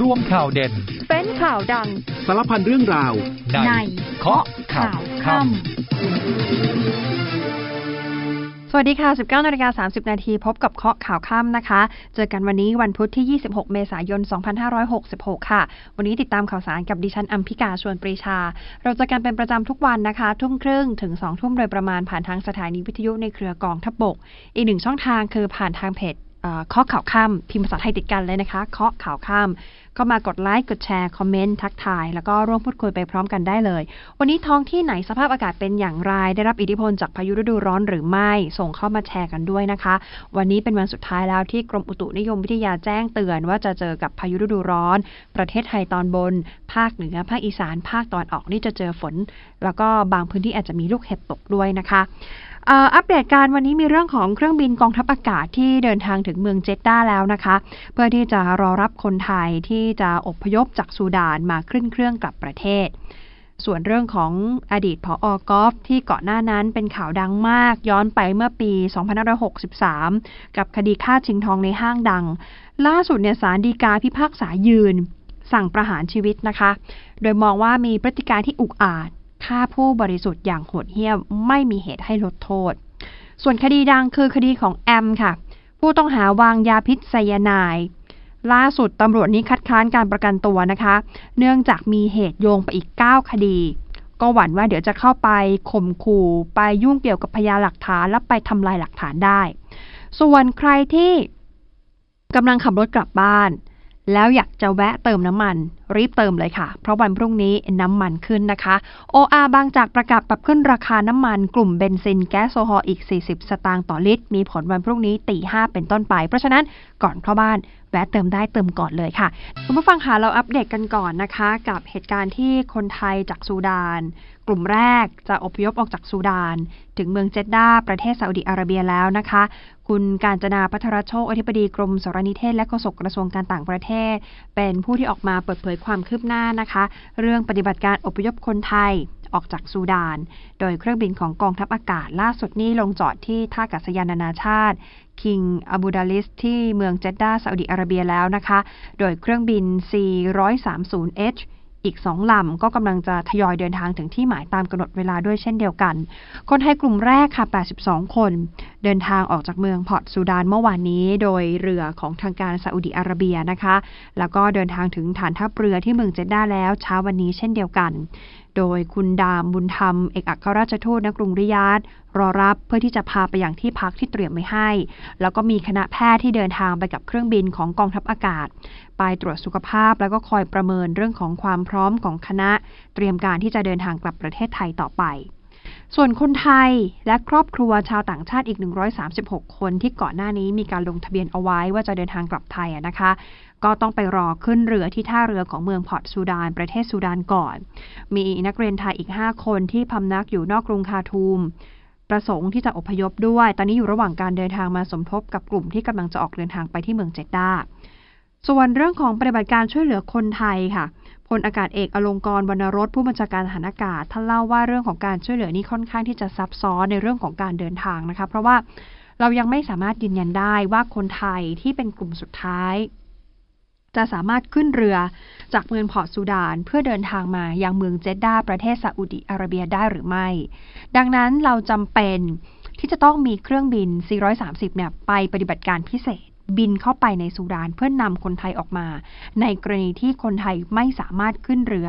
รวมข่าวเด่น เป็นข่าวดัง สารพันเรื่องราวในในเคาะข่าวค่ำสวัสดีค่ะ 19นาฬิกา30 นาทีพบกับเคาะข่าวค่ำนะคะ เจอกันวันนี้วันพุธที่ 26 เมษายน 2566 ค่ะ วันนี้ติดตามข่าวสารกับดิฉันอัมพิกาชวนปรีชา เราเจะกันเป็นประจำทุกวันนะคะ ทุ่มครึ่งถึง 2 ทุ่มโดยประมาณผ่านทางสถานีวิทยุในเครือกองทัพบกอีกหนึ่งช่องทางคือผ่านทางเพจเอ่อเคาะข่าวค่ำพิมพ์ภาษาไทยติดกันเลยนะคะ เคาะข่าวค่ำ ก็มากดไลค์ กดแชร์ คอมเมนต์ ทักทาย แล้วก็ร่วมพูดคุยไปพร้อมกันได้เลย วันนี้ท้องที่ไหนสภาพอากาศเป็นอย่างไร ได้รับอิทธิพลจากพายุฤดูร้อนหรือไม่ ส่งเข้ามาแชร์กันด้วยนะคะ วันนี้เป็นวันสุดท้ายแล้วที่กรมอุตุนิยมวิทยาแจ้งเตือน ว่าจะเจอกับพายุฤดูร้อน ประเทศไทยตอนบน ภาคเหนือ ภาคอีสาน ภาคตะวันออกนี่จะเจอฝน แล้วก็บางพื้นที่อาจจะมีลูกเห็บตกด้วยนะคะ อัปเดตการวันนี้มีเรื่องของเครื่องบินกองทัพอากาศที่เดินทางถึงเมืองเจด้าแล้วนะคะ เพื่อที่จะรอรับคนไทยที่จะอพยพจากซูดานมาขึ้นเครื่องกลับประเทศ ส่วนเรื่องของอดีตผออกอฟที่เก่อนหน้านั้นเป็นข่าวดังมาก ย้อนไปเมื่อปี2563 กับคดีฆ่าชิงทองในห้างดัง ล่าสุดเนี่ยศาลฎีกาพิพากษายืน สั่งประหารชีวิตนะคะ โดยมองว่ามีพฤติการที่อุกอาจ ฆ่าผู้บริสุทธิ์อย่างโหดเหี้ยมไม่มีเหตุให้ลดโทษ ส่วนคดีดังคือคดีของแอมค่ะ ผู้ต้องหาวางยาพิษไซยาไนด์ล่าสุดตำรวจนี้คัดค้านการประกันตัวนะคะ เนื่องจากมีเหตุโยงไปอีก 9 คดี ก็หวั่นว่าเดี๋ยวจะเข้าไปข่มขู่ไปยุ่งเกี่ยวกับพยานหลักฐานและไปทำลายหลักฐานได้ ส่วนใครที่กำลังขับรถกลับบ้าน แล้วอยากจะแวะเติมน้ำมัน รีบเติมเลยค่ะ เพราะวันพรุ่งนี้น้ำมันขึ้นนะคะ OR บางจากประกาศปรับขึ้นราคาน้ำมันกลุ่มเบนซินแก๊สโซฮอลอีก 40 สตางค์ต่อลิตร มีผลวันพรุ่งนี้ตีห้าเป็นต้นไป เพราะฉะนั้นก่อนเข้าบ้านแวะเติมได้เติมก่อนเลยค่ะ คุณผู้ฟังคะเราอัปเดตกันก่อนนะคะ กับเหตุการณ์ที่คนไทยจากซูดาน กลุ่มแรกจะอพยพออกจากซูดาน ถึงเมืองเจดดาประเทศซาอุดิอาระเบียแล้วนะคะ คุณการจนาพัทรโชคอธิบดีกรมสารนิเทศ และโฆษกกระทรวงการต่างประเทศ เป็นผู้ที่ออกมาเปิดเผยความคืบหน้านะคะ เรื่องปฏิบัติการอพยพคนไทยออกจากซูดาน โดยเครื่องบินของกองทัพอากาศล่าสุดนี้ลงจอดที่ท่าอากาศยานนานาชาติคิงอับดุลอาซิซที่เมืองเจดดาห์ซาอุดิอาระเบียแล้วนะคะ โดยเครื่องบิน C130H อีกสองลำ ก็กำลังจะทยอยเดินทางถึงที่หมายตามกำหนดเวลาด้วยเช่นเดียวกัน คนไทยกลุ่มแรกค่ะ 82 คน เดินทางออกจากเมืองพอร์ตซูดานเมื่อวานนี้ โดยเรือของทางการซาอุดิอาระเบียนะคะ แล้วก็เดินทางถึงฐานทัพเรือที่เมืองเจด้าแล้วเช้าวันนี้เช่นเดียวกัน โดยคุณดามบุญธรรม เอกอัครราชทูตณกรุงริยาดรอรับเพื่อที่จะพาไปอย่างที่พักที่เตรียมไว้ให้ แล้วก็มีคณะแพทย์ที่เดินทางไปกับเครื่องบินของกองทัพอากาศ ไปตรวจสุขภาพแล้วก็คอยประเมินเรื่องของความพร้อมของคณะ เตรียมการที่จะเดินทางกลับประเทศไทยต่อไป ส่วนคนไทยและครอบครัวชาวต่างชาติอีก 136 คนที่ก่อนหน้านี้มีการลงทะเบียนเอาไว้ว่าจะเดินทางกลับไทยนะคะ ก็ต้องไปรอขึ้นเรือที่ท่าเรือของเมืองพอร์ตซูดาน ประเทศซูดานก่อน มีนักเรียนไทยอีก 5 คนที่พำนักอยู่นอกกรุงคาทูม ประสงค์ที่จะอพยพด้วย ตอนนี้อยู่ระหว่างการเดินทางมาสมทบกับกลุ่มที่กำลังจะออกเดินทางไปที่เมืองเจดดาส่วนเรื่องของปฏิบัติการช่วยเหลือคนไทยค่ะ ลอากาศเอกอลงกรวรรณรสผู้บัญชาการทหารอากาศท่านเล่าว่าเรื่องของการช่วยเหลือนี่ค่อนข้างที่จะซับซ้อนในเรื่องของการเดินทางนะคะเพราะว่าเรายังไม่สามารถยืนยันได้ว่าคนไทยที่เป็นกลุ่มสุดท้าย จะสามารถขึ้นเรือจากเมืองพอร์ตซูดาน เพื่อเดินทางมายังเมืองเจดดาประเทศซาอุดิอาระเบียได้หรือไม่ ดังนั้นเราจำเป็นที่จะต้องมีเครื่องบิน 430 เนี่ยไปปฏิบัติการพิเศษ บินเข้าไปในซูดานเพื่อนำคนไทยออกมา ในกรณีที่คนไทยไม่สามารถขึ้นเรือ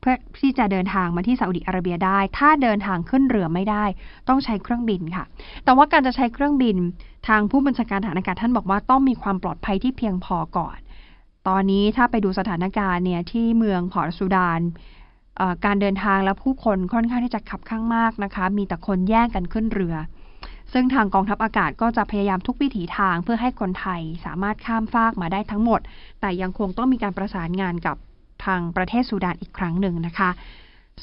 เพื่อที่จะเดินทางมาที่ซาอุดิอาระเบียได้ ถ้าเดินทางขึ้นเรือไม่ได้ ต้องใช้เครื่องบินค่ะ แต่ว่าการจะใช้เครื่องบินทางผู้บัญชาการทหารอากาศท่านบอกว่าต้องมีความปลอดภัยที่เพียงพอก่อน ตอนนี้ถ้าไปดูสถานการณ์เนี่ยที่เมืองพอร์ตซูดานการเดินทางและผู้คนค่อนข้างที่จะขับข้างมากนะคะ มีแต่คนแย่งกันขึ้นเรือ ซึ่งทางกองทัพอากาศก็จะพยายามทุกวิถีทางเพื่อให้คนไทยสามารถข้ามฟากมาได้ทั้งหมด แต่ยังคงต้องมีการประสานงานกับทางประเทศซูดานอีกครั้งหนึ่งนะคะ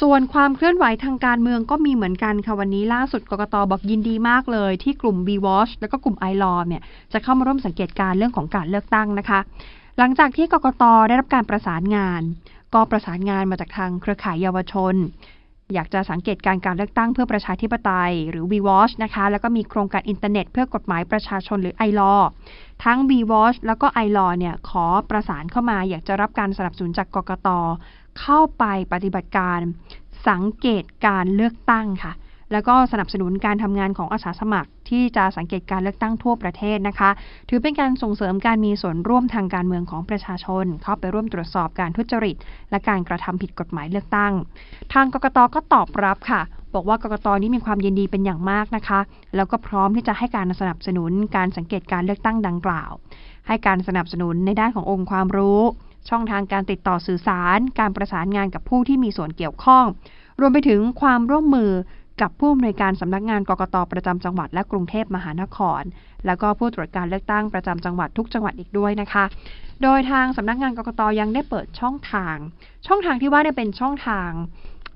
ส่วนความเคลื่อนไหวทางการเมืองก็มีเหมือนกันค่ะ วันนี้ล่าสุดกกตบอกยินดีมากเลย ที่กลุ่ม b w a t c h แล้วก็กลุ่ม i l o เนี่ยจะเข้ามาร่วมสังเกตการณ์เรื่องของการเลือกตั้งนะคะ หลังจากที่กกตได้รับการประสานงาน ก็ประสานงานมาจากทางเครือข่ายเยาวชน อยากจะสังเกตการการเลือกตั้งเพื่อประชาธิปไตย หรือ VWatch นะคะ แล้วก็มีโครงการอินเทอร์เน็ตเพื่อกฎหมายประชาชนหรือ iLaw ทั้ง VWatch แล้วก็ iLaw เนี่ยขอประสานเข้ามา อยากจะรับการสนับสนุนจากกกต เข้าไปปฏิบัติการสังเกตการเลือกตั้งค่ะ แล้วก็สนับสนุนการทำงานของอาสาสมัคร ที่จะสังเกตการเลือกตั้งทั่วประเทศนะคะ ถือเป็นการส่งเสริมการมีส่วนร่วมทางการเมืองของประชาชน เข้าไปร่วมตรวจสอบการทุจริต และการกระทำผิดกฎหมายเลือกตั้ง ทางกกตก็ตอบรับค่ะ บอกว่ากกตนี้มีความยินดีเป็นอย่างมากนะคะ แล้วก็พร้อมที่จะให้การสนับสนุนการสังเกตการเลือกตั้งดังกล่าว ให้การสนับสนุนในด้านขององค์ความรู้ช่องทางการติดต่อสื่อสาร การประสานงานกับผู้ที่มีส่วนเกี่ยวข้อง รวมไปถึงความร่วมมือ กับผู้อำนวยการสำนักงานกกตประจำจังหวัดและกรุงเทพมหานคร แล้วก็ผู้ตรวจการเลือกตั้งประจำจังหวัดทุกจังหวัดอีกด้วยนะคะ โดยทางสำนักงานกกตยังได้เปิดช่องทาง ช่องทางที่ว่าเนี่ยเป็นช่องทาง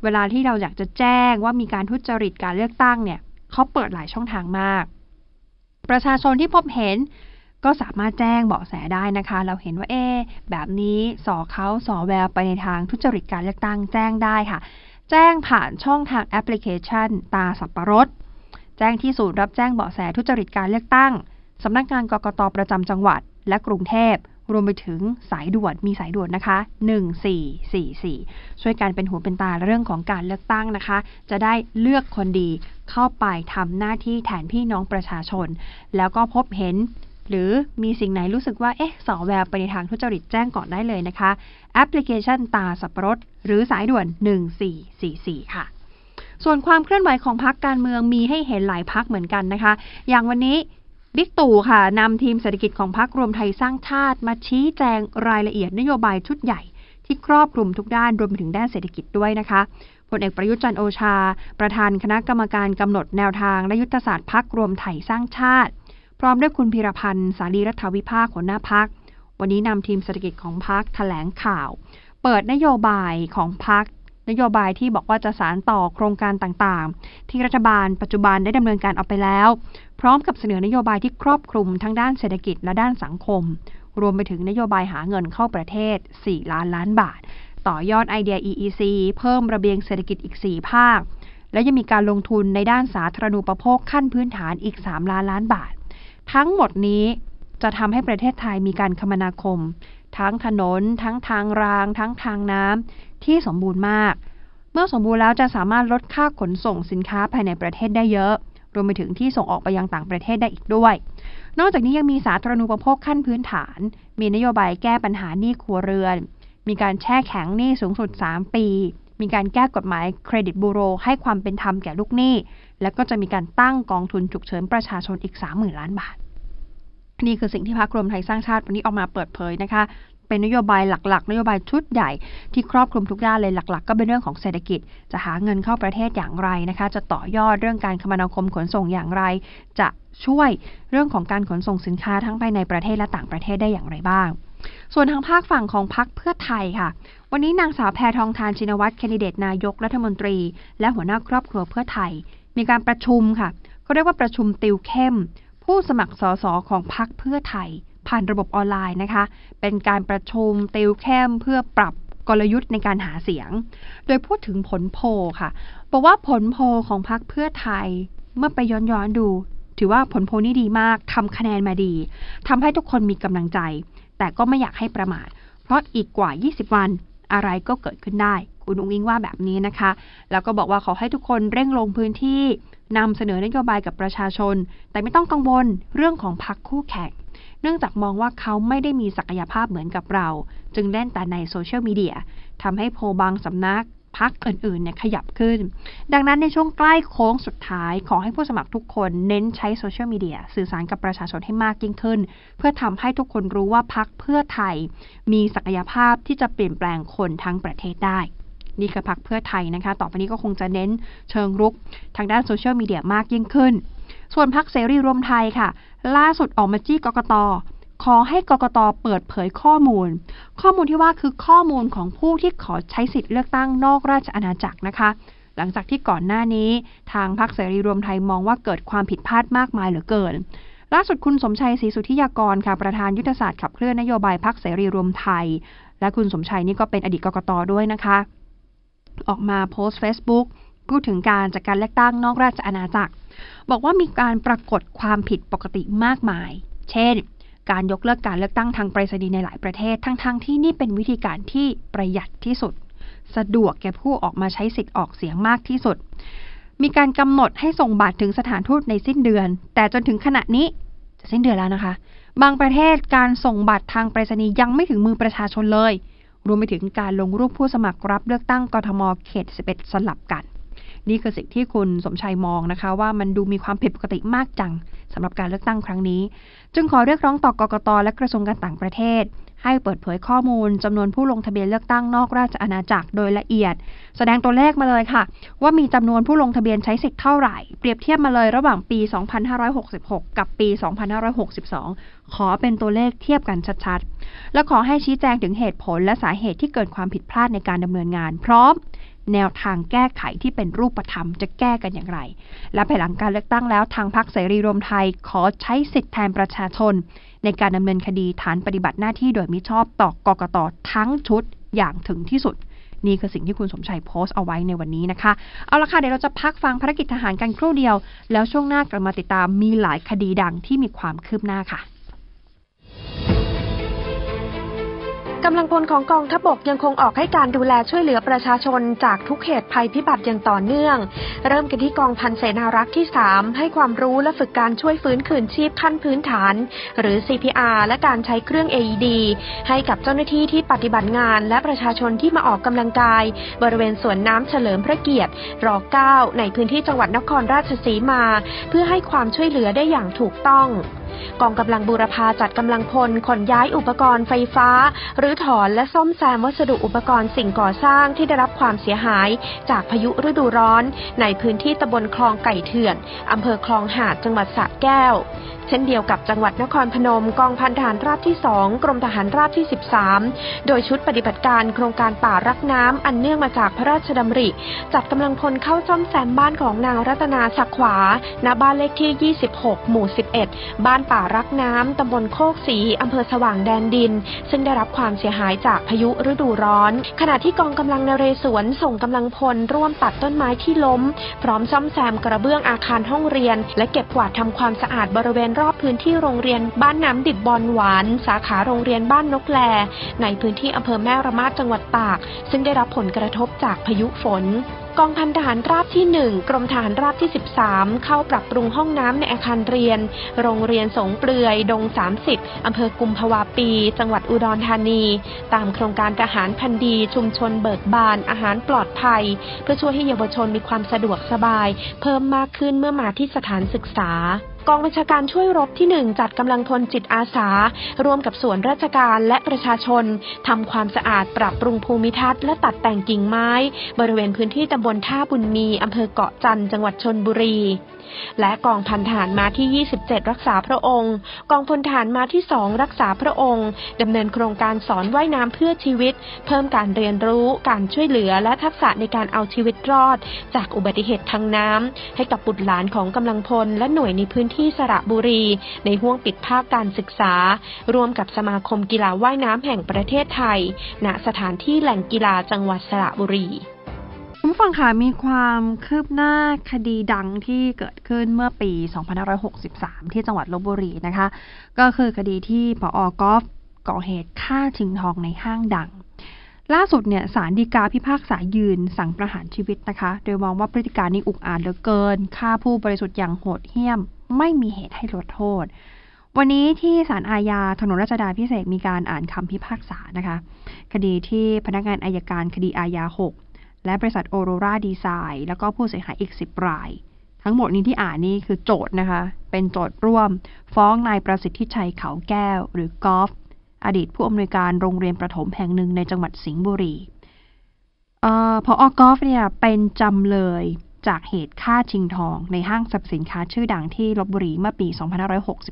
เวลาที่เราอยากจะแจ้งว่ามีการทุจริตการเลือกตั้งเนี่ยเขาเปิดหลายช่องทางมาก ประชาชนที่พบเห็นก็สามารถแจ้งเบาะแสได้นะคะ เราเห็นว่าเอ๊แบบนี้สอเขาสอแววไปในทางทุจริตการเลือกตั้งแจ้งได้ค่ะ แจ้งผ่านช่องทางแอปพลิเคชัน ตาสับปะรด แจ้งที่ศูนย์รับแจ้งเบาะแสทุจริตการเลือกตั้ง สำนักงานกกตประจำจังหวัด และกรุงเทพรวมไปถึงสายด่วนมีสายด่วนนะคะ 1444 ช่วยกันเป็นหูเป็นตาเรื่องของการเลือกตั้งนะคะ จะได้เลือกคนดีเข้าไปทำหน้าที่แทนพี่น้องประชาชน แล้วก็พบเห็น หรือมีสิ่งไหนรู้สึกว่า เอ๊ะสอแววไปในทางทุจริตแจ้งก่อนได้เลยนะคะ แอปพลิเคชันตาสับปะรด หรือสายด่วน 1444 ค่ะ ส่วนความเคลื่อนไหวของพักการเมืองมีให้เห็นหลายพักเหมือนกันนะคะ อย่างวันนี้บิ๊กตู่ค่ะนำทีมเศรษฐกิจของพักรวมไทยสร้างชาติ มาชี้แจงรายละเอียดนโยบายชุดใหญ่ ที่ครอบคลุมทุกด้านรวมไปถึงด้านเศรษฐกิจด้วยนะคะพลเอกประยุทธ์จันโอชา ประธานคณะกรรมการกำหนดแนวทางและยุทธศาสตร์พักรวมไทยสร้างชาติ พร้อมด้วยคุณพิรพันธ์สารีรัฐวิภาคหัวหน้าพัก วันนี้นำทีมเศรษฐกิจของพักแถลงข่าว เปิดนโยบายของพักนโยบายที่บอกว่าจะสารต่อโครงการต่างๆ ที่รัฐบาลปัจจุบันได้ดำเนินการออกไปแล้ว พร้อมกับเสนอนโยบายที่ครอบคลุมทั้งด้านเศรษฐกิจและด้านสังคม รวมไปถึงนโยบายหาเงินเข้าประเทศ 4 ล้านล้านบาท ต่อยอดไอเดีย EEC เพิ่มระเบียงเศรษฐกิจอีก 4 ภาค และยังมีการลงทุนในด้านสาธารณูปโภคขั้นพื้นฐานอีก 3 ล้านล้านบาท ทั้งหมดนี้จะทำให้ประเทศไทยมีการคมนาคม ทั้งถนน ทั้งทางราง ทั้งทางน้ำที่สมบูรณ์มาก เมื่อสมบูรณ์แล้วจะสามารถลดค่าขนส่งสินค้าภายในประเทศได้เยอะ รวมไปถึงที่ส่งออกไปยังต่างประเทศได้อีกด้วย นอกจากนี้ยังมีสาธารณูปโภคขั้นพื้นฐาน มีนโยบายแก้ปัญหาหนี้ครัวเรือน มีการแช่แข็งหนี้สูงสุด 3 ปี มีการแก้กฎหมายเครดิตบูโรให้ความเป็นธรรมแก่ลูกหนี้ แล้วก็จะมีการตั้งกองทุนฉุกเฉินประชาชนอีก 30,000 ล้านบาท นี่คือสิ่งที่พรรครวมไทยสร้างชาติวันนี้ออกมาเปิดเผยนะคะ เป็นนโยบายหลักๆ นโยบายชุดใหญ่ที่ครอบคลุมทุกด้านเลยหลัก ๆ ก็เป็นเรื่องของเศรษฐกิจ จะหาเงินเข้าประเทศอย่างไรนะคะ จะต่อยอดเรื่องการคมนาคมขนส่งอย่างไร จะช่วยเรื่องของการขนส่งสินค้าทั้งภายในประเทศและต่างประเทศได้อย่างไรบ้างส่วนทางภาคฝั่งของพรรคเพื่อไทยค่ะ วันนี้นางสาวแพทองทานชินวัตรแคนดิเดตนายกรัฐมนตรี และหัวหน้าครอบครัวเพื่อไทย มีการประชุมค่ะเขาเรียกว่าประชุมติวเข้ม ผู้สมัครสสของพรรคเพื่อไทย ผ่านระบบออนไลน์นะคะ เป็นการประชุมติวเข้มเพื่อปรับกลยุทธ์ในการหาเสียง โดยพูดถึงผลโพลค่ะ บอกว่าผลโพลของพรรคเพื่อไทยเมื่อไปย้อนย้อนๆดู ถือว่าผลโพลนี่ดีมากทำคะแนนมาดีทำให้ทุกคนมีกำลังใจ แต่ก็ไม่อยากให้ประมาท เพราะอีกกว่า 20 วันอะไรก็เกิดขึ้นได้ คุณอุ้งอิงว่าแบบนี้นะคะ แล้วก็บอกว่าขอให้ทุกคนเร่งลงพื้นที่นำเสนอนโยบายกับประชาชน แต่ไม่ต้องกังวลเรื่องของพรรคคู่แข่งเนื่องจากมองว่าเขาไม่ได้มีศักยภาพเหมือนกับเรา จึงเล่นแต่ในโซเชียลมีเดียทำให้โพบางสำนักพักอื่นๆเนี่ยขยับขึ้น ดังนั้นในช่วงใกล้โค้งสุดท้าย ขอให้ผู้สมัครทุกคนเน้นใช้โซเชียลมีเดียสื่อสารกับประชาชนให้มากยิ่งขึ้น เพื่อทำให้ทุกคนรู้ว่าพักเพื่อไทย มีศักยภาพที่จะเปลี่ยนแปลงคนทั้งประเทศได้ นี่คือพักเพื่อไทยนะคะ ต่อไปนี้ก็คงจะเน้นเชิงรุกทางด้านโซเชียลมีเดียมากยิ่งขึ้น ส่วนพักเสรีรวมไทยค่ะ ล่าสุดออกมาจี้กกตขอให้กกตเปิดเผยข้อมูล ข้อมูลที่ว่าคือข้อมูลของผู้ที่ขอใช้สิทธิ์เลือกตั้งนอกราชอาณาจักรนะคะ หลังจากที่ก่อนหน้านี้ ทางพรรคเสรีรวมไทยมองว่าเกิดความผิดพลาดมากมายเหลือเกิน ล่าสุดคุณสมชัยศรีสุทธิยากรค่ะประธานยุทธศาสตร์ขับเคลื่อนนโยบายพรรคเสรีรวมไทย และคุณสมชัยนี่ก็เป็นอดีตกกตด้วยนะคะ ออกมาโพสต์ Facebook พูดถึงการจัดการเลือกตั้งนอกราชอาณาจักร บอกว่ามีการปรากฏความผิดปกติมากมาย เช่น การยกเลิกการเลือกตั้งทางไปรษณีย์ในหลายประเทศ ทั้งๆทที่นี่เป็นวิธีการที่ประหยัดที่สุด สะดวกแก่ผู้ออกมาใช้สิทธิ์ออกเสียงมากที่สุด มีการกำหนดให้ส่งบัตรถึงสถานทูตในสิ้นเดือน แต่จนถึงขณะนี้จะสิ้นเดือนแล้วนะคะ บางประเทศการส่งบัตรทางไปรษณีย์ยังไม่ถึงมือประชาชนเลย รวมไปถึงการลงรูปผู้สมัครรับเลือกตั้งกทมเขต 11 สลับกัน นี่คือสิ่งที่คุณสมชัยมองนะคะ ว่ามันดูมีความผิดปกติมากจังสำหรับการเลือกตั้งครั้งนี้ จึงขอเรียกร้องต่อกกตและกระทรวงการต่างประเทศ ให้เปิดเผยข้อมูลจำนวนผู้ลงทะเบียนเลือกตั้งนอกราชอาณาจักรโดยละเอียด แสดงตัวเลขมาเลยค่ะ ว่ามีจำนวนผู้ลงทะเบียนใช้สิทธิ์เท่าไหร่ เปรียบเทียบมาเลยระหว่างปี 2566 กับปี 2562 ขอเป็นตัวเลขเทียบกันชัดๆ และขอให้ชี้แจงถึงเหตุผลและสาเหตุที่เกิดความผิดพลาดในการดำเนินงาน พร้อมแนวทางแก้ไขที่เป็นรูปธรรมจะแก้กันอย่างไร และภายหลังการเลือกตั้งแล้วทางพรรคเสรีรวมไทยขอใช้สิทธิแทนประชาชน ในการดำเนินคดีฐานปฏิบัติหน้าที่โดยมิชอบต่อกกตทั้งชุดอย่างถึงที่สุด นี่คือสิ่งที่คุณสมชัยโพสต์เอาไว้ในวันนี้นะคะ เอาละค่ะ เดี๋ยวเราจะพักฟังภารกิจทหารกันครู่เดียว แล้วช่วงหน้ากลับมาติดตามมีหลายคดีดังที่มีความคืบหน้าค่ะ กำลังพลของกองทัพบกยังคงออกให้การดูแลช่วยเหลือประชาชนจากทุกเหตุภัยพิบัติอย่างต่อเนื่อง เริ่มกันที่กองพันเสนารักษ์ที่ 3 ให้ความรู้และฝึกการช่วยฟื้นคืนชีพขั้นพื้นฐาน หรือ CPR และการใช้เครื่อง AED ให้กับเจ้าหน้าที่ที่ปฏิบัติงาน และประชาชนที่มาออกกำลังกาย บริเวณสวนน้ำเฉลิมพระเกียรติร9ในพื้นที่จังหวัดนครราชสีมา เพื่อให้ความช่วยเหลือได้อย่างถูกต้อง กองกำลังบูรพาจัดกำลังพลขนย้ายอุปกรณ์ไฟฟ้า หรือถอนและซ่อมแซมวัสดุอุปกรณ์สิ่งก่อสร้างที่ได้รับความเสียหาย จากพายุฤดูร้อน ในพื้นที่ตำบลคลองไก่เถื่อนอำเภอคลองหาดจังหวัดสระแก้วเช่นเดียวกับจังหวัดนครพนมกองพันทหารราบที่ 2 กรมทหารราบที่ 13 โดยชุดปฏิบัติการโครงการป่ารักน้ำอันเนื่องมาจากพระราชดำริ จัดกำลังพลเข้าซ่อมแซมบ้านของนางรัตนาสักขวา ณ บ้านเลขที่ 26 หมู่ 11 บ้านป่ารักน้ำตำบลโคกศรีอำเภอสว่างแดนดิน ซึ่งได้รับความเสียหายจากพายุฤดูร้อน ขณะที่กองกำลังนเรศวรส่งกำลังพลร่วมตัดต้นไม้ที่ล้ม พร้อมซ่อมแซมกระเบื้องอาคารห้องเรียน และเก็บกวาดทำความสะอาดบริเวณรอบพื้นที่โรงเรียนบ้านน้ำดิบบอลหวาน สาขาโรงเรียนบ้านนกแล ในพื้นที่อำเภอแม่ระมาดจังหวัดตาก ซึ่งได้รับผลกระทบจากพายุฝนกองพันทหารราบที่ 1 กรมทหารราบที่ 13 เข้าปรับปรุงห้องน้ำในอาคารเรียน โรงเรียนสงเปลือย ดง 30 อำเภอกุมภาวาปี จังหวัดอุดรธานี ตามโครงการทหารพันดี ชุมชนเบิกบาน อาหารปลอดภัย เพื่อช่วยให้เยาวชนมีความสะดวกสบาย เพิ่มมากขึ้นเมื่อมาที่สถานศึกษา กองบัญชาการช่วยรบที่ 1 จัดกำลังพลจิตอาสา ร่วมกับส่วนราชการและประชาชนทำความสะอาดปรับปรุงภูมิทัศน์และตัดแต่งกิ่งไม้ บริเวณพื้นที่ตำบลท่าบุญมีอำเภอเกาะจันจังหวัดชนบุรี และกองพันทหารมาที่ 27 รักษาพระองค์ กองพลทหารมาที่ 2 รักษาพระองค์ดำเนินโครงการสอนว่ายน้ำเพื่อชีวิต เพิ่มการเรียนรู้ การช่วยเหลือ และทักษะในการเอาชีวิตรอด จากอุบัติเหตุทางน้ำให้กับบุตรหลานของกำลังพลและหน่วยในพื้นที่สระบุรี ในห่วงปิดภาคการศึกษา ร่วมกับสมาคมกีฬาว่ายน้ำแห่งประเทศไทย ณ สถานที่แหล่งกีฬาจังหวัดสระบุรีคุณฟังค่ะมีความคืบหน้าคดีดังที่เกิดขึ้นเมื่อปี 2563 ที่จังหวัดลบบุรีนะคะ ก็คือคดีที่ปออกอฟก่อเหตุฆ่าชิงทองในห้างดัง ล่าสุดเนี่ยศาลฎีกาพิพากษายืนสั่งประหารชีวิตนะคะ โดยมองว่าพฤติการนี้อุกอาจเหลือเกินฆ่าผู้บริสุทธิ์อย่างโหดเหี้ยม ไม่มีเหตุให้ลดโทษ วันนี้ที่ศาลอาญาถนนรัชดาพิเศษมีการอ่านคำพิพากษานะคะ คดีที่พนักงานอายการคดีอาญา 6 และบริษัทโอโรราดีไซน์แล้วก็ผู้เสียหายอีก 10 ราย ทั้งหมดนี้ที่อ่านนี่คือโจทย์นะคะ เป็นโจทย์ร่วม ฟ้องนายประสิทธิชัยเขาแก้ว หรือกอล์ฟอดีตผู้อำนวยการโรงเรียนประถมแห่งหนึ่งในจังหวัดสิงห์บุรีออพออกอล์ฟเนี่ยเป็นจำเลย จากเหตุฆ่าชิงทองในห้างสรรพสินค้าชื่อดังที่ลบบุรีเมื่อปี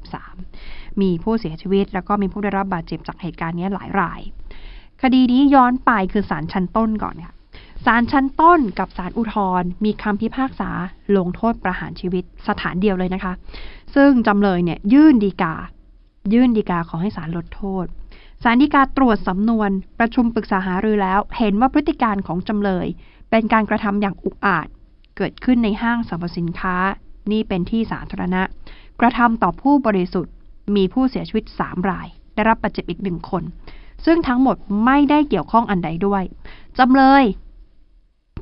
2563 มีผู้เสียชีวิต แล้วก็มีผู้ได้รับบาดเจ็บจากเหตุการณ์นี้หลายราย คดีนี้ย้อนไปคือศาลชั้นต้นก่อนค่ะศาลชั้นต้นกับศาลอุทธรมีคำพิพากษาลงโทษประหารชีวิตสถานเดียวเลยนะคะ ซึ่งจำเลยเนี่ยยื่นดีกา ยื่นดีกาขอให้ศาลลดโทษศาลฎีกาตรวจสำนวนประชุมปรึกษาหารือแล้ว เห็นว่าพฤติการของจำเลย เป็นการกระทำอย่างอุกอาจ เกิดขึ้นในห้างสรรพสินค้า นี่เป็นที่สาธารณะ กระทำต่อผู้บริสุทธิ์ มีผู้เสียชีวิต 3 ราย ได้รับบาดเจ็บอีกหนึ่งคน ซึ่งทั้งหมดไม่ได้เกี่ยวข้องอันใดด้วยจำเลย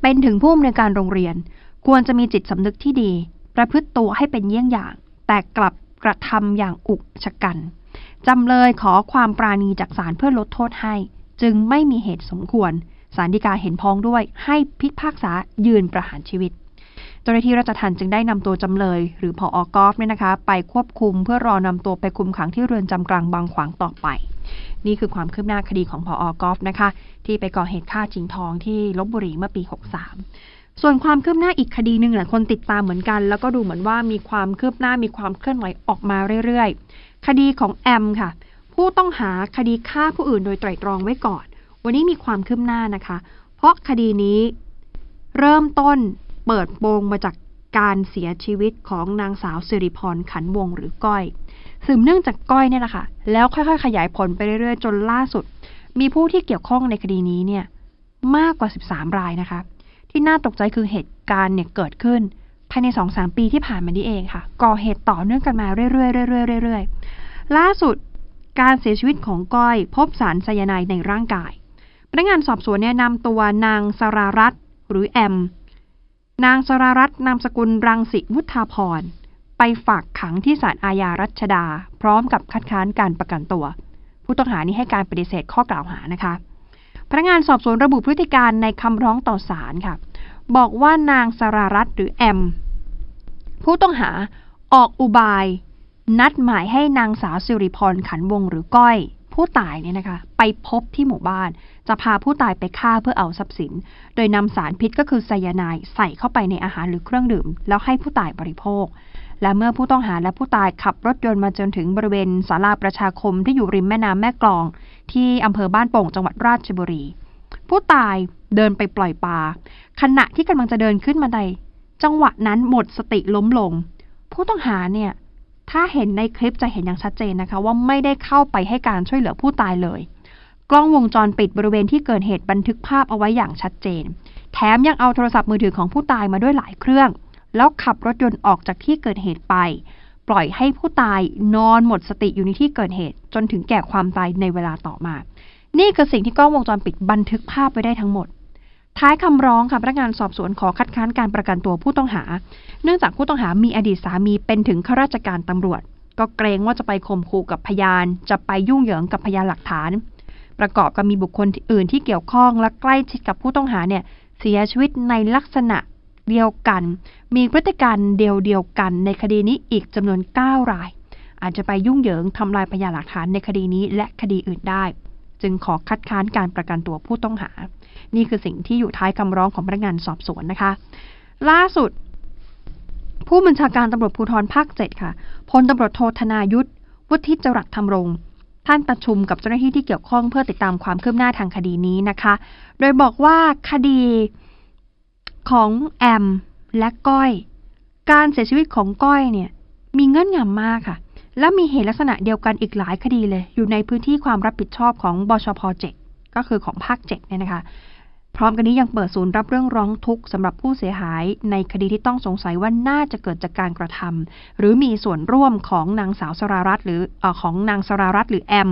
เป็นถึงผู้อำนวยการโรงเรียน ควรจะมีจิตสำนึกที่ดี ประพฤติตัวให้เป็นเยี่ยงอย่าง แต่กลับกระทำอย่างอุกชะกันจำเลยขอความปราณีจากศาลเพื่อลดโทษให้ จึงไม่มีเหตุสมควร ศาลฎีกาเห็นพ้องด้วยให้พิพากษายืนประหารชีวิต เจ้าหน้าที่ราชทัณฑ์จึงได้นำตัวจำเลย หรือผออกอฟเนี่ยนะคะ ไปควบคุมเพื่อรอนำตัวไปคุมขังที่เรือนจำกลางบางขวางต่อไป นี่คือความคืบหน้าคดีของผออกอฟนะคะ ที่ไปก่อเหตุฆ่าชิงทองที่ลบบุรีเมื่อปี 63 ส่วนความคืบหน้าอีกคดีหนึ่งหลายคนติดตามเหมือนกัน แล้วก็ดูเหมือนว่ามีความคืบหน้ามีความเคลื่อนไหวออกมาเรื่อยๆ คดีของแอมค่ะผู้ต้องหาคดีฆ่าผู้อื่นโดยไตร่ตรองไว้ก่อน วันนี้มีความคืบหน้านะคะ เพราะคดีนี้เริ่มต้นเปิดโปงมาจากการเสียชีวิตของนางสาวสิริพรขันวงหรือก้อย สืบเนื่องจากก้อยเนี่ยแหละค่ะ แล้วค่อยๆ ขยายผลไปเรื่อยๆ จนล่าสุด มีผู้ที่เกี่ยวข้องในคดีนี้เนี่ยมากกว่า 13 รายนะคะ ที่น่าตกใจคือเหตุการณ์เนี่ยเกิดขึ้น ภายใน 2-3 ปีที่ผ่านมานี้เองค่ะ ก่อเหตุต่อเนื่องกันมาเรื่อยๆเรื่อยๆเรื่อยๆล่าสุดการเสียชีวิตของก้อย พบสารไซยาไนด์ในร่างกาย พนักงานสอบสวนเนี่ยนำตัวนางสรารัตน์หรือแอม นางสรารัตน์นามสกุลรังสิวุฒาพร ไปฝากขังที่ศาลอาญารัชดา พร้อมกับคัดค้านการประกันตัว ผู้ต้องหานี้ให้การปฏิเสธข้อกล่าวหานะคะ พนักงานสอบสวนระบุพฤติการในคำร้องต่อศาลค่ะ บอกว่านางสรารัตน์หรือแอม ผู้ต้องหาออกอุบาย นัดหมายให้นางสาวสิริพรขันวงหรือก้อย ผู้ตายเนี่ยนะคะ ไปพบที่หมู่บ้าน จะพาผู้ตายไปฆ่าเพื่อเอาทรัพย์สิน โดยนำสารพิษก็คือไซยาไนด์ใส่เข้าไปในอาหารหรือเครื่องดื่ม แล้วให้ผู้ตายบริโภค และเมื่อผู้ต้องหาและผู้ตายขับรถยนต์มาจนถึงบริเวณศาลาประชาคมที่อยู่ริมแม่น้ำแม่กลอง ที่อำเภอบ้านโป่งจังหวัดราชบุรี ผู้ตายเดินไปปล่อยปลาขณะที่กำลังจะเดินขึ้นบันไดจังหวะนั้นหมดสติล้มลง ผู้ต้องหาเนี่ย ถ้าเห็นในคลิปจะเห็นอย่างชัดเจนนะคะ ว่าไม่ได้เข้าไปให้การช่วยเหลือผู้ตายเลย กล้องวงจรปิดบริเวณที่เกิดเหตุบันทึกภาพเอาไว้อย่างชัดเจน แถมยังเอาโทรศัพท์มือถือของผู้ตายมาด้วยหลายเครื่อง แล้วขับรถยนต์ออกจากที่เกิดเหตุไป ปล่อยให้ผู้ตายนอนหมดสติอยู่ในที่เกิดเหตุ จนถึงแก่ความตายในเวลาต่อมา นี่คือสิ่งที่กล้องวงจรปิดบันทึกภาพไว้ได้ทั้งหมด ท้ายคำร้องค่ะพนักงานสอบสวนขอคัดค้านการประกันตัวผู้ต้องหา เนื่องจากผู้ต้องหามีอดีตสามีเป็นถึงข้าราชการตำรวจ ก็เกรงว่าจะไปข่มขู่กับพยาน จะไปยุ่งเหยิงกับพยานหลักฐาน ประกอบกับมีบุคคลอื่นที่เกี่ยวข้องและใกล้ชิดกับผู้ต้องหาเนี่ยเสียชีวิตในลักษณะเดียวกัน มีพฤติการเดียวเดียวกันในคดีนี้อีกจำนวน 9 ราย อาจจะไปยุ่งเหยิงทำลายพยานหลักฐานในคดีนี้และคดีอื่นได้ จึงขอคัดค้านการประกันตัวผู้ต้องหา นี่คือสิ่งที่อยู่ท้ายคำร้องของพนักงานสอบสวนนะคะ ล่าสุด ผู้บัญชาการตำรวจภูธรภาคเจ็ดค่ะพลตำรวจโทธนายุทธวุฒิจรัสธรรมรงค์ท่านประชุมกับเจ้าหน้าที่ที่เกี่ยวข้องเพื่อติดตามความคืบหน้าทางคดีนี้นะคะ โดยบอกว่าคดีของแอมและก้อย การเสียชีวิตของก้อยเนี่ยมีเงื่อนงำมากค่ะ และมีเหตุลักษณะเดียวกันอีกหลายคดีเลย อยู่ในพื้นที่ความรับผิดชอบของบชพ 7 ก็คือของภาค 7 เนี่ยนะคะ พร้อมกันนี้ยังเปิดศูนย์รับเรื่องร้องทุกข์สำหรับผู้เสียหาย ในคดีที่ต้องสงสัยว่าน่าจะเกิดจากการกระทำหรือมีส่วนร่วมของนางสาวสรารัตหรืออของนางสรารัตหรือแอม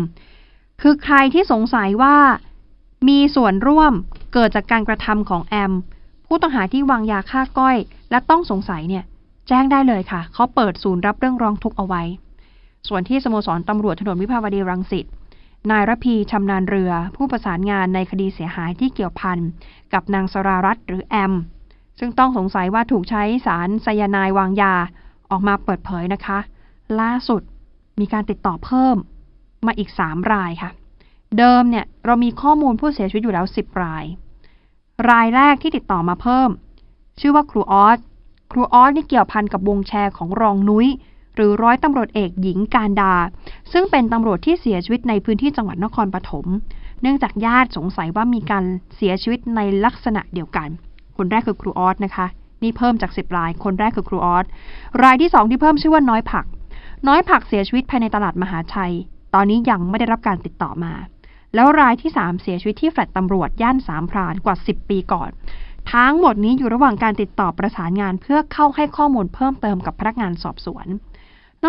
คือใครที่สงสัยว่ามีส่วนร่วมเกิดจากการกระทำของแอม ผู้ต้องหาที่วางยาฆ่าก้อย และต้องสงสัยเนี่ยแจ้งได้เลยค่ะ เขาเปิดศูนย์รับเรื่องร้องทุกข์เอาไว้ ส่วนที่สโมสรตำรวจถนนวิภาวดีรังสิต นายรพีชำนาญเรือ ผู้ประสานงานในคดีเสียหายที่เกี่ยวพันกับนางสรารัตน์หรือแอม ซึ่งต้องสงสัยว่าถูกใช้สารไซยาไนายวางยาออกมาเปิดเผยนะคะ ล่าสุดมีการติดต่อเพิ่มมาอีก 3 รายค่ะ เดิมเนี่ยเรามีข้อมูลผู้เสียชีวิตอยู่แล้ว 10 ราย รายแรกที่ติดต่อมาเพิ่ม ชื่อว่าครูออสครูออสนี่เกี่ยวพันกับวงแชร์ของรองนุ้ย หรือร้อยตำรวจเอกหญิงการดา ซึ่งเป็นตำรวจที่เสียชีวิตในพื้นที่จังหวัดนครปฐม เนื่องจากญาติสงสัยว่ามีการเสียชีวิตในลักษณะเดียวกัน คนแรกคือครูออสนะคะ นี่เพิ่มจาก 10 ราย คนแรกคือครูออส รายที่ 2 ที่เพิ่มชื่อว่าน้อยผัก น้อยผักเสียชีวิตภายในตลาดมหาชัย ตอนนี้ยังไม่ได้รับการติดต่อมา แล้วรายที่ 3 เสียชีวิตที่แฟลตตำรวจย่านสามพรานกว่า 10 ปีก่อนทั้งหมดนี้อยู่ระหว่างการติดต่อประสานงานเพื่อเข้าให้ข้อมูลเพิ่มเติมกับพนักงานสอบสวน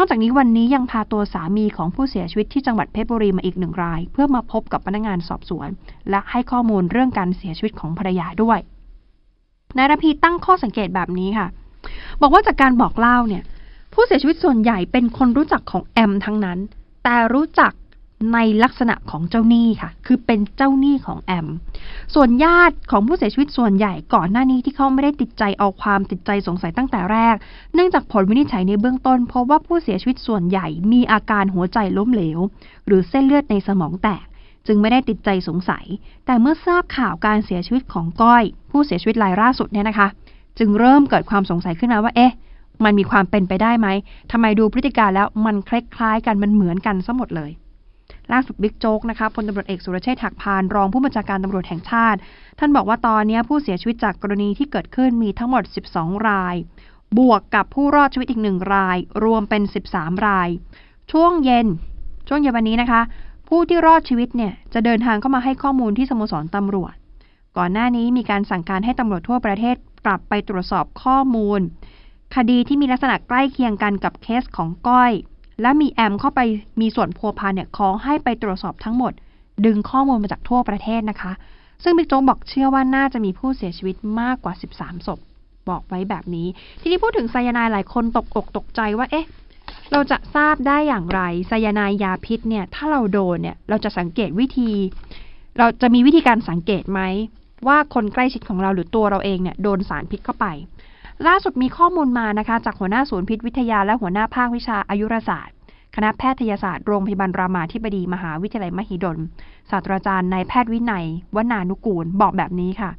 นอกจากนี้วันนี้ยังพาตัวสามีของผู้เสียชีวิตที่จังหวัดเพชรบุรีมาอีกหนึ่งราย เพื่อมาพบกับพนักงานสอบสวน และให้ข้อมูลเรื่องการเสียชีวิตของภรรยาด้วยนายรพีตั้งข้อสังเกตแบบนี้ค่ะ บอกว่าจากการบอกเล่าเนี่ย ผู้เสียชีวิตส่วนใหญ่เป็นคนรู้จักของแอมทั้งนั้น แต่รู้จัก ในลักษณะของเจ้าหนี้ค่ะ คือเป็นเจ้าหนี้ของแอม ส่วนญาติของผู้เสียชีวิตส่วนใหญ่ก่อนหน้านี้ที่เขาไม่ได้ติดใจเอาความติดใจสงสัยตั้งแต่แรก เนื่องจากผลวินิจฉัยในเบื้องต้นพบว่าผู้เสียชีวิตส่วนใหญ่มีอาการหัวใจล้มเหลว หรือเส้นเลือดในสมองแตก จึงไม่ได้ติดใจสงสัย แต่เมื่อทราบข่าวการเสียชีวิตของก้อย ผู้เสียชีวิตรายล่าสุดเนี่ยนะคะ จึงเริ่มเกิดความสงสัยขึ้นมาว่าเอ๊ะมันมีความเป็นไปได้ไหมทำไมดูพฤติการแล้วมันคล้ายๆกันมันเหมือนกันซะหมดเลย ล่าสุดบิ๊กโจ๊กนะคะพลตำรวจเอกสุรเชษฐ์หักพานรองผู้บัญชาการตำรวจแห่งชาติ ท่านบอกว่าตอนนี้ผู้เสียชีวิตจากกรณีที่เกิดขึ้นมีทั้งหมด 12 ราย บวกกับผู้รอดชีวิตอีกหนึ่งราย รวมเป็น 13 ราย ช่วงเย็น ช่วงเย็นวันนี้นะคะ ผู้ที่รอดชีวิตเนี่ยจะเดินทางเข้ามาให้ข้อมูลที่สโมสรตำรวจ ก่อนหน้านี้มีการสั่งการให้ตำรวจทั่วประเทศกลับไปตรวจสอบข้อมูล คดีที่มีลักษณะใกล้เคียงกันกับเคสของก้อย และมีแอมเข้าไปมีส่วนพัวพันเนี่ยขอให้ไปตรวจสอบทั้งหมด ดึงข้อมูลมาจากทั่วประเทศนะคะ ซึ่งบิ๊กโจ๊กบอกเชื่อว่าน่าจะมีผู้เสียชีวิตมากกว่า 13ศพบอกไว้แบบนี้ ทีนี้พูดถึงไซยาไนหลายคนตกอกตกใจว่าเอ๊ะเราจะทราบได้อย่างไรไซยาไนยาพิษเนี่ย ถ้าเราโดนเนี่ย เราจะสังเกตวิธี เราจะมีวิธีการสังเกตไหมว่าคนใกล้ชิดของเราหรือตัวเราเองเนี่ยโดนสารพิษเข้าไป ล่าสุดมีข้อมูลมานะคะ จากหัวหน้าศูนย์พิษวิทยาและหัวหน้าภาควิชาอายุรศาสตร์ คณะแพทยศาสตร์โรงพยาบาลรามาธิบดีมหาวิทยาลัยมหิดล ศาสตราจารย์นายแพทย์วินัย วนานุกูลบอกแบบนี้ค่ะ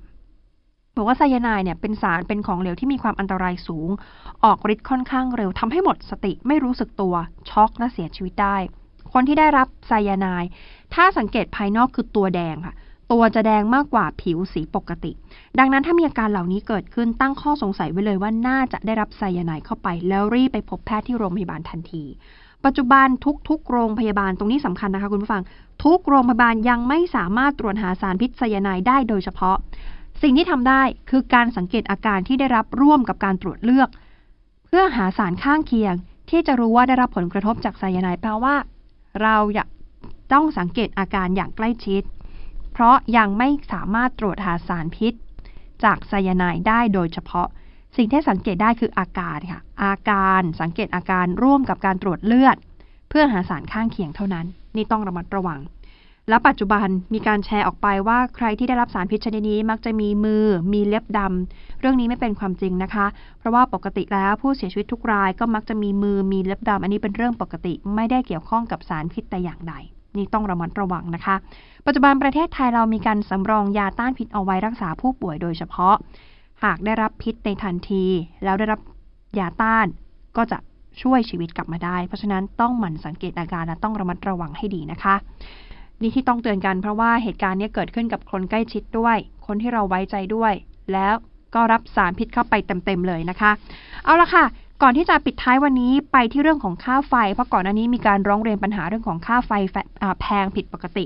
บอกว่าไซยาไนด์เนี่ยเป็นสารเป็นของเหลวที่มีความอันตรายสูง ออกฤทธิ์ค่อนข้างเร็วทำให้หมดสติไม่รู้สึกตัวช็อกและเสียชีวิตได้ คนที่ได้รับไซยาไนด์ถ้าสังเกตภายนอกคือตัวแดงค่ะ ตัวจะแดงมากกว่าผิวสีปกติ ดังนั้นถ้ามีอาการเหล่านี้เกิดขึ้นตั้งข้อสงสัยไว้เลยว่าน่าจะได้รับไซยาไนด์เข้าไป แล้วรีบไปพบแพทย์ที่โรงพยาบาลทันที ปัจจุบันทุกๆ โรงพยาบาลตรงนี้สำคัญนะคะคุณผู้ฟัง ทุกโรงพยาบาลยังไม่สามารถตรวจหาสารพิษไซยาไนด์ได้โดยเฉพาะ สิ่งที่ทำได้คือการสังเกตอาการที่ได้รับร่วมกับการตรวจเลือก เพื่อหาสารข้างเคียง ที่จะรู้ว่าได้รับผลกระทบจากไซยาไนด์แปลว่า เราอยากต้องสังเกตอาการอย่างใกล้ชิด เพราะยังไม่สามารถตรวจหาสารพิษ จากไซยาไนด์ได้โดยเฉพาะ สิ่งที่สังเกตได้คืออาการค่ะ อาการสังเกตอาการร่วมกับการตรวจเลือด เพื่อหาสารข้างเคียงเท่านั้น นี่ต้องระมัดระวัง และปัจจุบันมีการแชร์ออกไปว่าใครที่ได้รับสารพิษชนิดนี้มักจะมีมือ มีเล็บดำเรื่องนี้ไม่เป็นความจริงนะคะ เพราะว่าปกติแล้วผู้เสียชีวิตทุกรายก็มักจะมีมือมีเล็บดำอันนี้เป็นเรื่องปกติ ไม่ได้เกี่ยวข้องกับสารพิษแต่อย่างใด นี่ต้องระมัดระวังนะคะ ปัจจุบันประเทศไทยเรามีการสำรองยาต้านพิษเอาไว้รักษาผู้ป่วยโดยเฉพาะ หากได้รับพิษในทันที แล้วได้รับยาต้านก็จะช่วยชีวิตกลับมาได้ เพราะฉะนั้นต้องหมั่นสังเกตอาการและต้องระมัดระวังให้ดีนะคะ นี่ที่ต้องเตือนกันเพราะว่าเหตุการณ์นี้เกิดขึ้นกับคนใกล้ชิดด้วย คนที่เราไว้ใจด้วย แล้วก็รับสารพิษเข้าไปเต็มๆเลยนะคะ เอาละค่ะ ก่อนที่จะปิดท้ายวันนี้ไปที่เรื่องของค่าไฟ เพราะก่อนหน้านี้มีการร้องเรียนปัญหาเรื่องของค่าไฟแพงผิดปกติ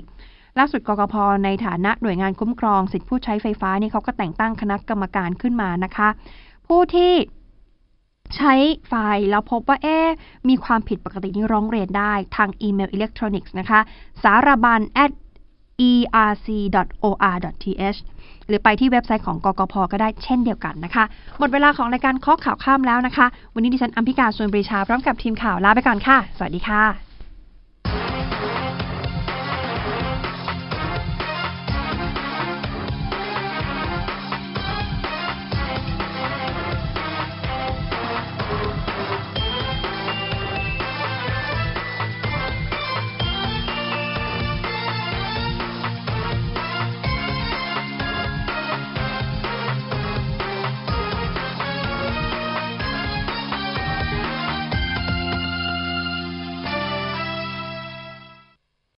ล่าสุดกกพในฐานะหน่วยงานคุ้มครองสิทธิผู้ใช้ไฟฟ้านี่เขาก็แต่งตั้งคณะกรรมการขึ้นมานะคะ ผู้ที่ใช้ไฟแล้วพบว่าเอ๊มีความผิดปกตินี่ร้องเรียนได้ทางอีเมลอิเล็กทรอนิกส์นะคะ สารบัญ at erc.or.th หรือไปที่เว็บไซต์ของกกพก็ได้เช่นเดียวกันนะคะ หมดเวลาของรายการข้อข่าวข้ามแล้วนะคะ วันนี้ดิฉันอัมพิกาส่วนปรีชาพร้อมกับทีมข่าวลาไปก่อนค่ะ สวัสดีค่ะ